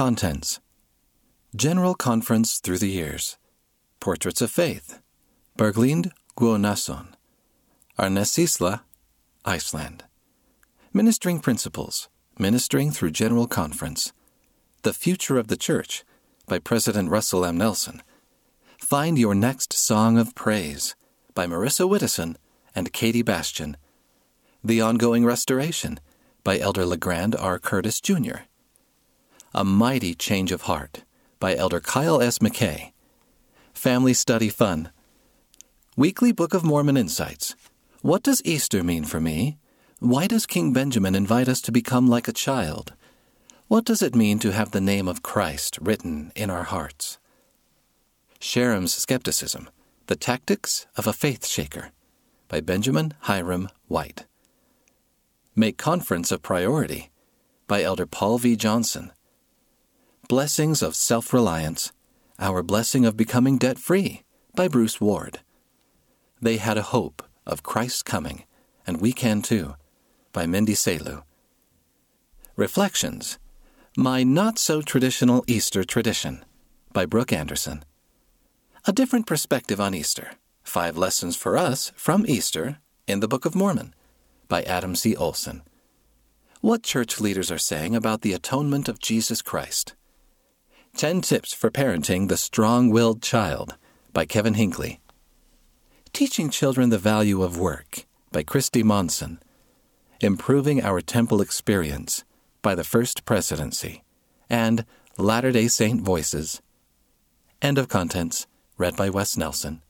contents General Conference Through the Years, Portraits of Faith, Berglind Guðnason, Árnessýsla, Iceland. Ministering Principles, Ministering Through General Conference, The Future of the Church by President Russell M. Nelson. Find Your Next Song of Praise by Marissa Wittison and Katie Bastian. The Ongoing Restoration by Elder LeGrand R. Curtis, Jr. A Mighty Change of Heart by Elder Kyle S. McKay. Family Study Fun. Weekly Book of Mormon Insights. What does Easter mean for me? Why does King Benjamin invite us to become like a child? What does it mean to have the name of Christ written in our hearts? Sherem's Skepticism The Tactics of a Faith Shaker by Benjamin Hiram White. Make Conference a Priority by Elder Paul V. Johnson. Blessings of Self Reliance Our Blessing of Becoming Debt Free by Bruce Ward. They Had a Hope of Christ's Coming, and We Can Too by Mindy Salu. Reflections My Not So Traditional Easter Tradition by Brooke Anderson. A different perspective on Easter. Five lessons for us from Easter in the Book of Mormon by Adam C. Olson. What church leaders are saying about the atonement of Jesus Christ. 10 Tips for Parenting the Strong Willed Child by Kevin Hinckley. Teaching Children the Value of Work by Christy Monson. Improving Our Temple Experience by the First Presidency. And Latter day Saint Voices. End of contents, read by Wes Nelson.